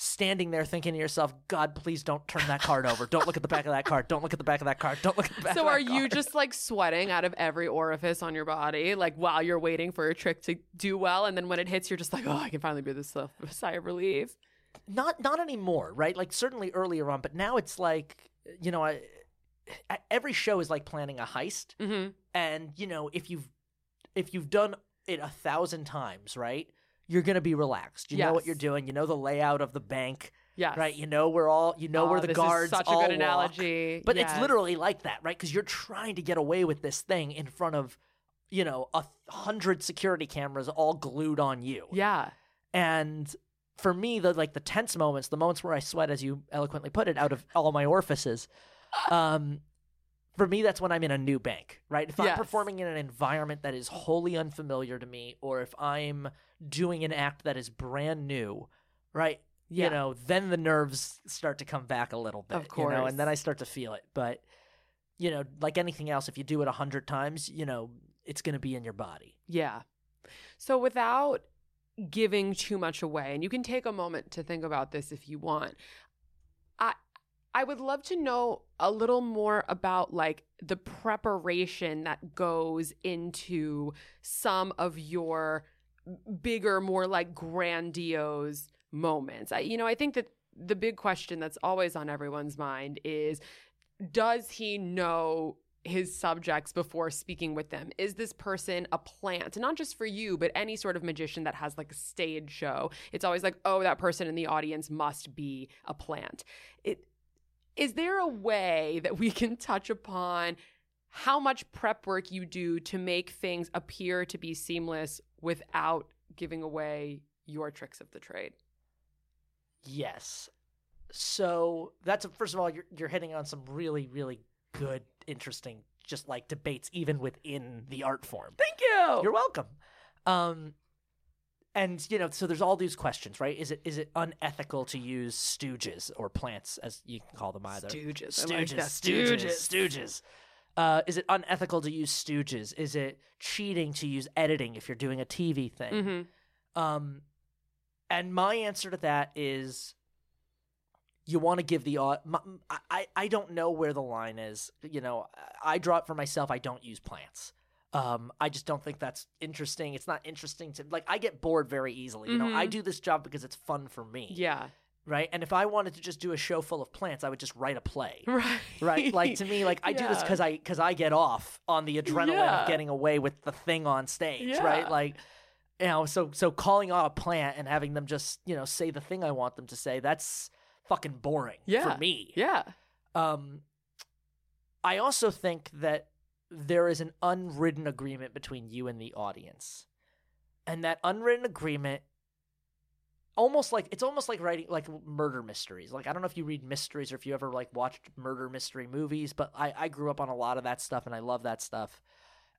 standing there thinking to yourself, God, please don't turn that card over. Don't look at the back of that card. Don't look at the back of that card. Don't look at the back So of that are you just like sweating out of every orifice on your body, like while you're waiting for a trick to do well, and then when it hits, you're just like, oh, I can finally breathe this a sigh of relief. not not anymore right like certainly earlier on but now it's like you know I- every show is like planning a heist Mm-hmm. and you know if you've if you've done it a thousand times right you're gonna be relaxed you know what you're doing you know the layout of the bank Yes. right you know where all you know Oh, where the guards such a all good walk. analogy. but it's literally like that right because you're trying to get away with this thing in front of you know a hundred security cameras all glued on you Yeah. and for me, the like the tense moments, the moments where I sweat, as you eloquently put it, out of all my orifices, um, for me, that's when I'm in a new bank, right? If I'm performing in an environment that is wholly unfamiliar to me, or if I'm doing an act that is brand new, right? Yeah. You know, then the nerves start to come back a little bit, Of you know, course. and then I start to feel it. But you know, like anything else, if you do it a hundred times, you know, it's going to be in your body. Yeah. So without giving too much away, and you can take a moment to think about this if you want. I I would love to know a little more about like the preparation that goes into some of your bigger, more like grandiose moments. I, you know, I think that the big question that's always on everyone's mind is does he know his subjects before speaking with them? Is this person a plant? Not just for you, but any sort of magician that has like a stage show. It's always like, oh, that person in the audience must be a plant. It is there a way that we can touch upon how much prep work you do to make things appear to be seamless without giving away your tricks of the trade? Yes. So that's a, first of all, you're you're hitting on some really really good, interesting, just like debates even within the art form. Thank you. You're welcome. Um, and you know, so there's all these questions, right? Is it is it unethical to use stooges or plants, as you can call them either? Stooges. Stooges. like. Stooges. Stooges. Stooges. Uh, is it unethical to use stooges? Is it cheating to use editing if you're doing a TV thing? Mhm. Um, and my answer to that is you want to give the au- my, I- I I don't know where the line is. You know, I draw it for myself. I don't use plants. Um, I just don't think that's interesting. It's not interesting to like. I get bored very easily. You know, I Mhm. do this job because it's fun for me. Yeah. Right. And if I wanted to just do a show full of plants, I would just write a play. Right. Right. Like to me, like I do this because I because I get off on the adrenaline Yeah. of getting away with the thing on stage. Yeah. Right. Like you know, so so calling out a plant and having them just you know say the thing I want them to say. That's fucking boring Yeah. for me. Yeah. Um, I also think that there is an unwritten agreement between you and the audience, and that unwritten agreement, almost like it's almost like writing like murder mysteries. Like I don't know if you read mysteries or if you ever like watched murder mystery movies, but I I grew up on a lot of that stuff and I love that stuff.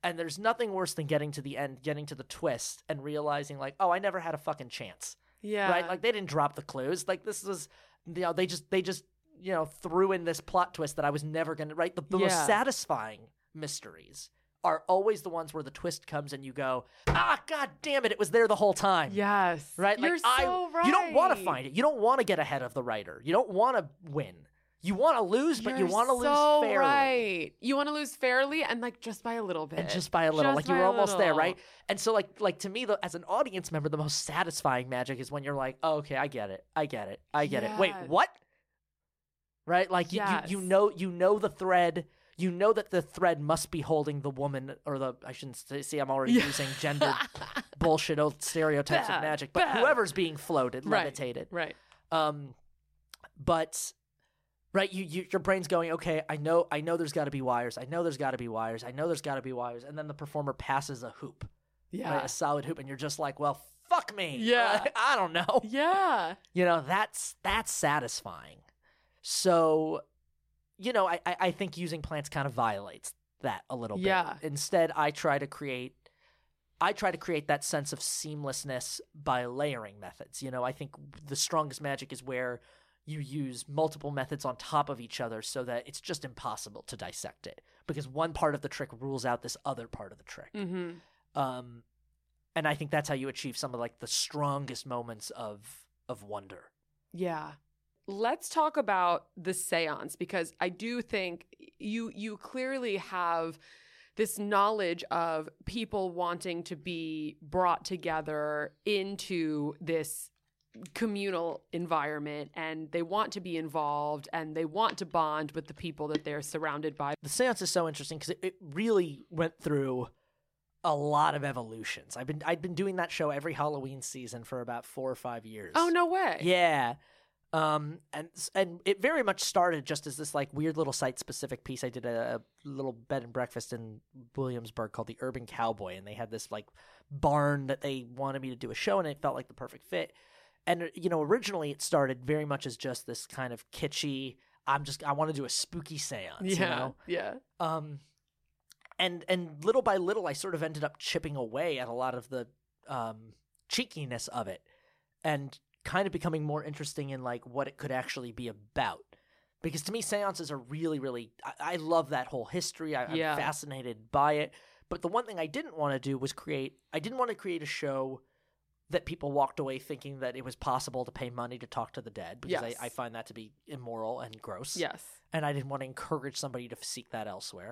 And there's nothing worse than getting to the end, getting to the twist, and realizing like, oh, I never had a fucking chance Yeah. right? Like they didn't drop the clues. Like this was, you know, they just they just you know threw in this plot twist that I was never gonna. Right, the, the Yeah. most satisfying mysteries are always the ones where the twist comes and you go, ah, god damn it, it was there the whole time. Yes. Right, You're like so I, right. you don't want to find it. You don't want to get ahead of the writer. You don't want to win. You want to lose, but you You're want to lose fairly. Right. You want to lose fairly and like just by a little bit. and just by a little Just like you were almost there right and so like like to me the, as an audience member the most satisfying magic is when you're like oh, okay i get it i get it i get it wait what right like you, Yes. you you know you know the thread you know that the thread must be holding the woman or the i shouldn't say see i'm already Yeah. using gender bullshit old stereotypes Bad, of magic but bad. whoever's being floated Right. levitated Right. um but right you, you your brain's going okay i know i know there's got to be wires i know there's got to be wires i know there's got to be wires and then the performer passes a hoop Yeah. right, a solid hoop and you're just like well fuck me Yeah. i don't know Yeah. you know that's that's satisfying so you know i i, think using plants kind of violates that a little Yeah. bit instead i try to create I try to create that sense of seamlessness by layering methods. You know, I think the strongest magic is where you use multiple methods on top of each other so that it's just impossible to dissect it because one part of the trick rules out this other part of the trick. Mm-hmm. Um, and I think that's how you achieve some of like the strongest moments of of wonder. Yeah. Let's talk about the séance because I do think you you clearly have this knowledge of people wanting to be brought together into this communal environment and they want to be involved and they want to bond with the people that they're surrounded by. The seance is so interesting because it, it really went through a lot of evolutions. I've been I've been doing that show every Halloween season for about four or five years. Oh no way. Yeah. Um and and it very much started just as this like weird little site specific piece. I did a, a little bed and breakfast in Williamsburg called the Urban Cowboy and they had this like barn that they wanted me to do a show and it felt like the perfect fit. And uh, you know, originally it started very much as just this kind of kitschy I'm just I want to do a spooky séance, Yeah. you know. Yeah. Um and and little by little I sort of ended up chipping away at a lot of the um cheekiness of it and kind of becoming more interesting in like what it could actually be about. because to me seances are really really i, I love that whole history I, Yeah. i'm fascinated by it but the one thing i didn't want to do was create i didn't want to create a show that people walked away thinking that it was possible to pay money to talk to the dead because Yes. I, I find that to be immoral and gross Yes. and I didn't want to encourage somebody to seek that elsewhere.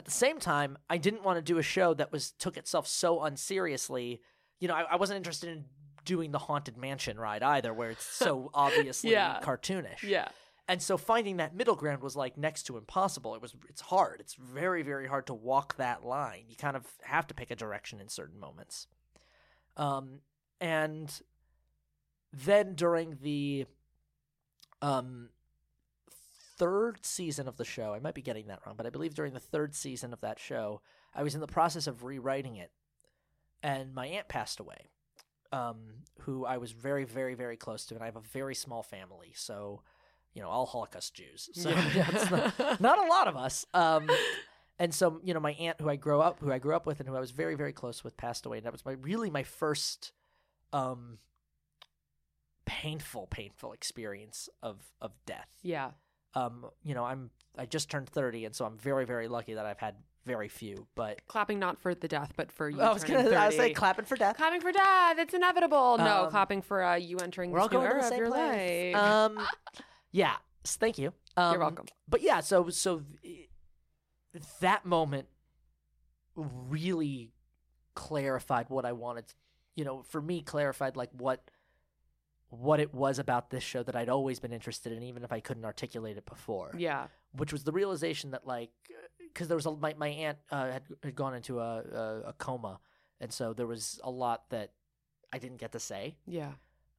At the same time, I didn't want to do a show that was took itself so unseriously. You know, I, I wasn't interested in doing the haunted mansion ride either, where it's so obviously Yeah. cartoonish. Yeah. And so finding that middle ground was like next to impossible. It was it's hard. It's very very hard to walk that line. You kind of have to pick a direction in certain moments. Um and then during the um third season of the show, I might be getting that wrong, but I believe during the third season of that show, I was in the process of rewriting it and my aunt passed away. Um, who I was very, very, very close to, and I have a very small family, so you know, all Holocaust Jews. So yeah, not, not a lot of us. Um, and so you know, my aunt, who I grew up, who I grew up with, and who I was very, very close with, passed away, and that was my really my first, um, painful, painful experience of of death. yeah. Um, you know, I'm I just turned thirty, and so I'm very, very lucky that I've had very few. But Clapping not for the death, but for you. I was gonna, I was like clapping for death. clapping for death. It's inevitable. No, Um, clapping for uh, you entering We're all going to the of same your place. Um, yeah. Thank you. Um, You're welcome. But yeah, so so th- that moment really clarified what I wanted. You know, for me, clarified like what what it was about this show that I'd always been interested in, even if I couldn't articulate it before. Yeah. Which was the realization that like, because there was a my my aunt uh, had had gone into a, a a coma, and so there was a lot that I didn't get to say. Yeah.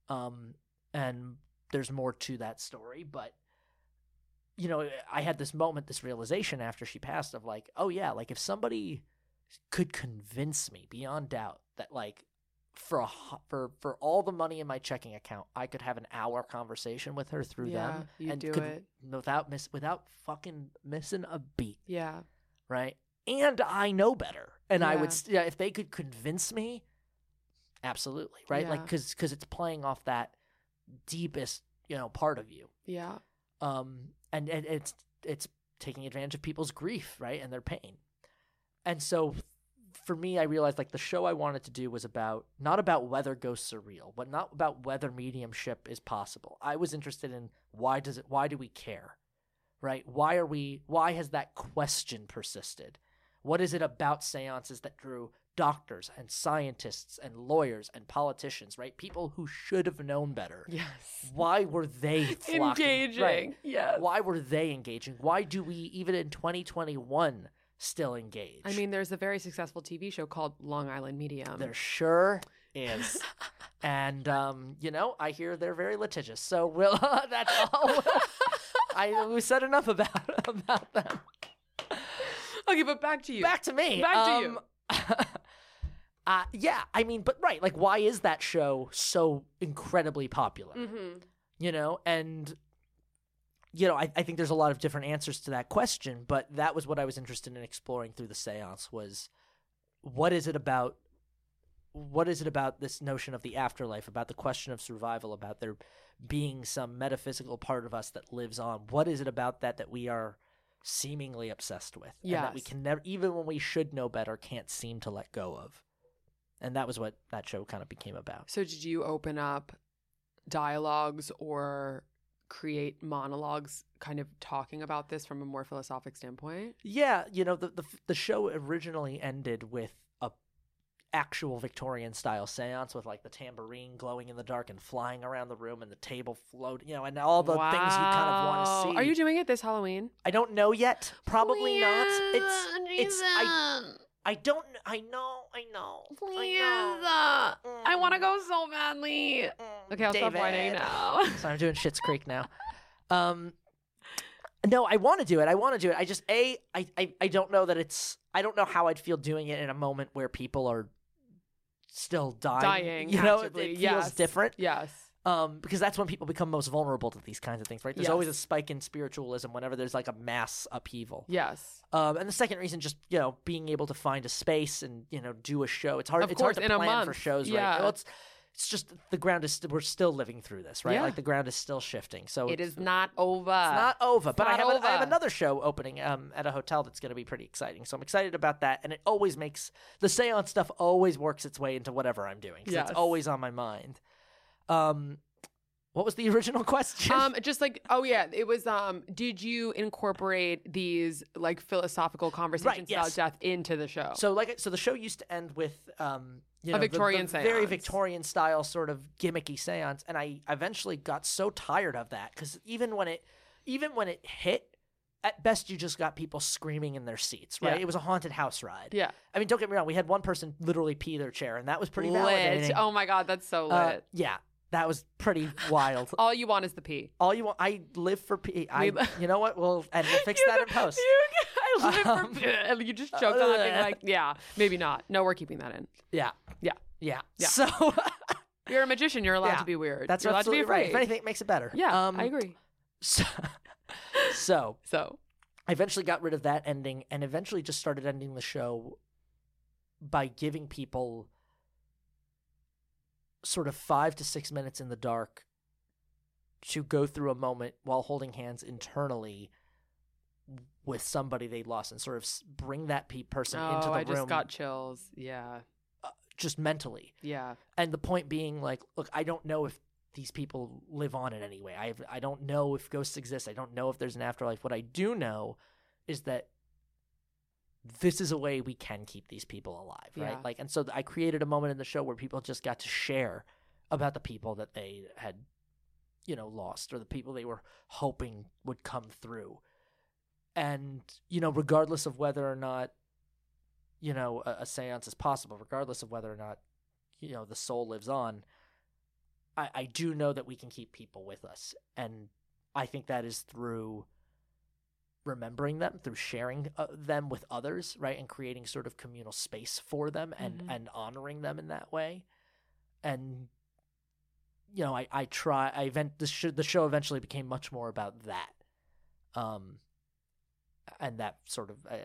Um, and there's more to that story, but you know, I had this moment, this realization after she passed of like, oh yeah, like if somebody could convince me beyond doubt that like for a for for all the money in my checking account, I could have an hour conversation with her through Yeah, them you'd and do could it. without miss without fucking missing a beat, Yeah. right? And I know better, and I would yeah, if they could convince me, absolutely, right? Like because because it's playing off that deepest you know part of you Yeah. um and, and it's it's taking advantage of people's grief right and their pain and so for me i realized like the show i wanted to do was about not about whether ghosts are real but not about whether mediumship is possible i was interested in why does it why do we care right why are we why has that question persisted what is it about seances that drew doctors and scientists and lawyers and politicians right people who should have known better Yes. why were they flocking? Engaging. Right. Yes. Why were they engaging? Why do we, even in 2021, still engaged. I mean, there's a very successful TV show called Long Island Medium. there sure is. and, um, you know, I hear they're very litigious. So we'll, uh, that's all. I, we said enough about, about them. okay, but back to you. Back to me. Back to you. you. uh, yeah, I mean, but right, like, why is that show so incredibly popular? Mm-hmm. you know and you know I, I think there's a lot of different answers to that question but that was what i was interested in exploring through the seance was what is it about what is it about this notion of the afterlife about the question of survival about there being some metaphysical part of us that lives on? What is it about that that we are seemingly obsessed with and that we can never even when we should know better can't seem to let go of? And that was what that show kind of became about. So, did you open up dialogues or create monologues kind of talking about this from a more philosophic standpoint? Yeah, you know the the the show originally ended with a actual Victorian style séance with like the tambourine glowing in the dark and flying around the room and the table floating, you know, and all the things you kind of want to see. Are you doing it this Halloween? I don't know yet. Probably not. It's it's I I don't I know I know Please. I know. I want to go so badly. Mm, Okay, I'll stop whining now. So I'm doing Shit's Creek now. Um, no, I want to do it. I want to do it. I just a I, I I don't know that it's. I don't know how I'd feel doing it in a moment where people are still dying. Dying, You know, it, it feels yes. different. yes. Um, because that's when people become most vulnerable to these kinds of things, right? There's always a spike in spiritualism whenever there's like a mass upheaval. Yes. Um, and the second reason, just you know, being able to find a space and you know do a show. It's hard. Of it's course, hard to in a plan for shows, Yeah. right? Well, it's it's just the ground is st- we're still living through this, right? Yeah. Like the ground is still shifting. So it's- not over. it's not over. But I not have, a, I have another show opening um, at a hotel that's going to be pretty exciting. So I'm excited about that. And it always makes the seance stuff always works its way into whatever I'm doing. 'cause Yes. It's always on my mind. Um, what was the original question? um just like oh yeah it was um did you incorporate these like philosophical conversations yes. about death into the show So like so the show used to end with um you A know, the- Victorian the very. Victorian style sort of gimmicky seance and I eventually got so tired of that cuz even when it even when it hit at best you just got people screaming in their seats right Yeah. it was a haunted house ride yeah I mean don't get me wrong we had one person literally pee their chair and that was pretty lit validating oh my god that's so lit Uh, yeah that was pretty wild. All you want is the pee. All you want I live for pee. I We- you know what? We'll and we'll fix that in post. you- I live for Um, pee. and you just choked on that being like yeah maybe not. No we're keeping that in. Yeah. Yeah. yeah. Yeah. so you're a magician. You're allowed Yeah, to be weird. That's you're allowed to be absolutely right. afraid. If anything, it makes it better. yeah Um, i agree. So, so so. I eventually got rid of that ending, and eventually just started ending the show by giving people sort of five to six minutes in the dark to go through a moment while holding hands internally with somebody they lost, and sort of bring that pe- person oh into the i room just got chills. Yeah. Uh, just mentally. yeah. And the point being like look i don't know if these people live on in any way. I i don't know if ghosts exist. I don't know if there's an afterlife. What i do know is that this is a way we can keep these people alive right? Yeah. like and so i created a moment in the show where people just got to share about the people that they had you know lost or the people they were hoping would come through. And you know regardless of whether or not you know a, a seance is possible regardless of whether or not you know the soul lives on i i do know that we can keep people with us. And i think that is through remembering them through sharing uh, them with others right and creating sort of communal space for them and Mhm. and honoring them in that way and you know i i try i event the show the show eventually became much more about that um and that sort of uh,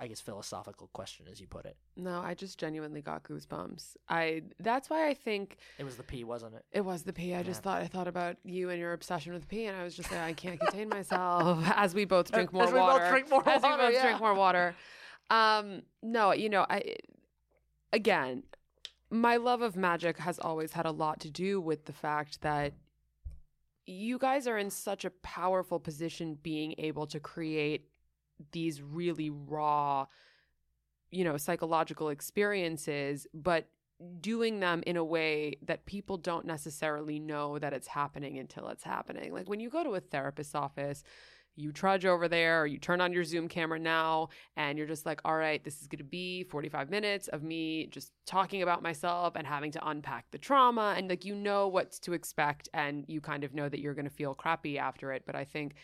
i guess philosophical question as you put it no i just genuinely got goosebumps i that's why i think it was the p wasn't it It was the pee. I just Yeah. thought I thought about you and your obsession with pee, and I was just like, I can't contain myself. As we both drink more As we both water. drink more as we water, both yeah. drink more water. Um, no, you know, I again, my love of magic has always had a lot to do with the fact that you guys are in such a powerful position being able to create these really raw you know psychological experiences but doing them in a way that people don't necessarily know that it's happening until it's happening. Like when you go to a therapist's office you trudge over there or you turn on your zoom camera now and you're just like all right this is going to be 45 minutes of me just talking about myself and having to unpack the trauma and like you know what to expect and you kind of know that you're going to feel crappy after it but i think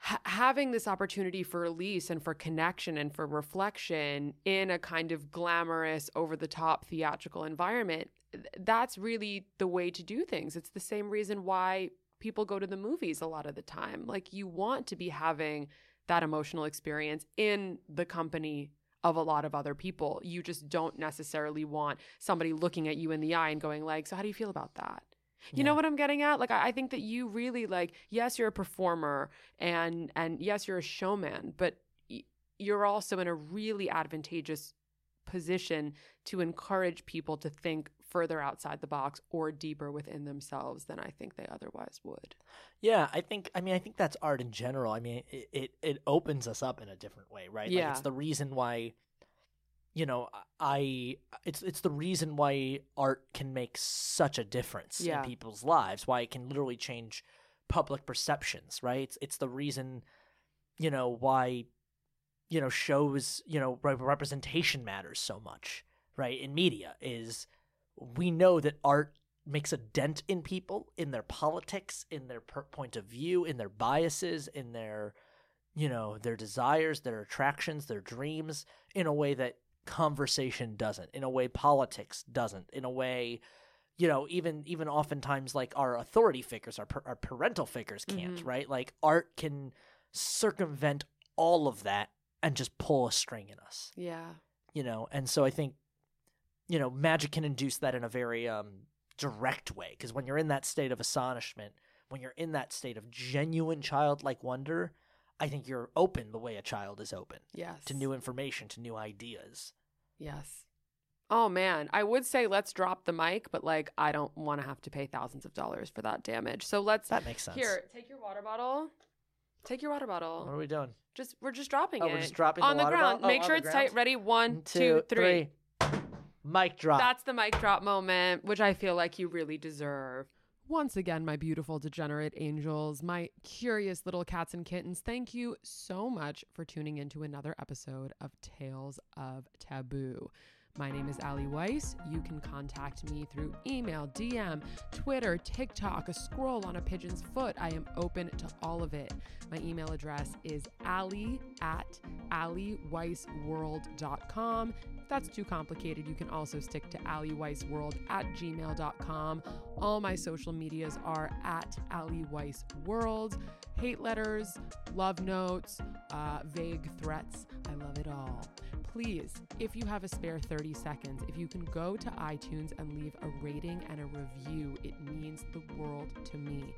ha- having this opportunity for release and for connection and for reflection in a kind of glamorous over the top theatrical environment th- that's really the way to do things. It's the same reason why people go to the movies a lot of the time. Like you want to be having that emotional experience in the company of a lot of other people. You just don't necessarily want somebody looking at you in the eye and going like so how do you feel about that you know what I'm getting at? Like I, I think that you really like yes, you're a performer and and yes, you're a showman, but y- you're also in a really advantageous position to encourage people to think further outside the box or deeper within themselves than I think they otherwise would. Yeah, I think. I mean, I think that's art in general. I mean, it it, it opens us up in a different way, right? Like, Yeah. it's the reason why, you know, I it's it's the reason why art can make such a difference Yeah. in people's lives. Why it can literally change public perceptions, right? It's it's the reason, you know, why, you know, shows, you know, representation matters so much, right? In media is we know that art makes a dent in people, in their politics, in their per- point of view, in their biases, in their, you know, their desires, their attractions, their dreams, in a way that conversation doesn't, in a way politics doesn't, in a way, you know, even even oftentimes like our authority figures, our our parental figures can't, Mhm. right? Like art can circumvent all of that and just pull a string in us Yeah. you know and so i think you know, magic can induce that in a very um, direct way. Because when you're in that state of astonishment, when you're in that state of genuine childlike wonder, I think you're open the way a child is open Yes. to new information, to new ideas. Yes. Oh man, I would say let's drop the mic, but like I don't want to have to pay thousands of dollars for that damage. So let's That makes sense. here take your water bottle. Take your water bottle. What are we doing? Just we're just dropping Oh, it we're just dropping on the the, ground. Oh, Make on sure it's tight. ground? Ready? One, two, three. Mic drop. That's the mic drop moment, which I feel like you really deserve. Once again, my beautiful degenerate angels, my curious little cats and kittens, thank you so much for tuning into another episode of Tales of Taboo. My name is Ali Weiss. You can contact me through email, DM, Twitter, TikTok, a scroll on a pigeon's foot. I am open to all of it. My email address is ali at aliweissworld.com. That's too complicated, you can also stick to aliweissworld at gmail.com. All my social medias are at aliweissworld. Hate letters, love notes, uh, vague threats. I love it all. Please, if you have a spare 30 seconds, if you can go to iTunes and leave a rating and a review, it means the world to me.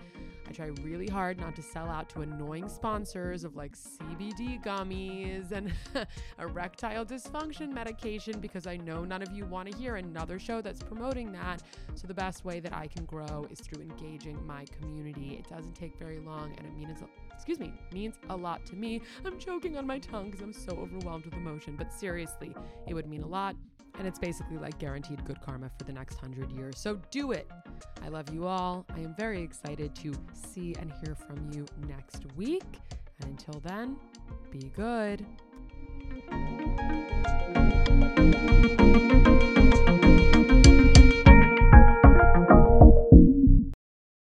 I try really hard not to sell out to annoying sponsors of like CBD gummies and erectile dysfunction medication because I know none of you want to hear another show that's promoting that. So the best way that I can grow is through engaging my community. It doesn't take very long and it means excuse me, means a lot to me. I'm choking on my tongue because I'm so overwhelmed with emotion, but seriously, it would mean a lot. And it's basically like guaranteed good karma for the next hundred years. So do it. I love you all. I am very excited to see and hear from you next week. And until then, be good.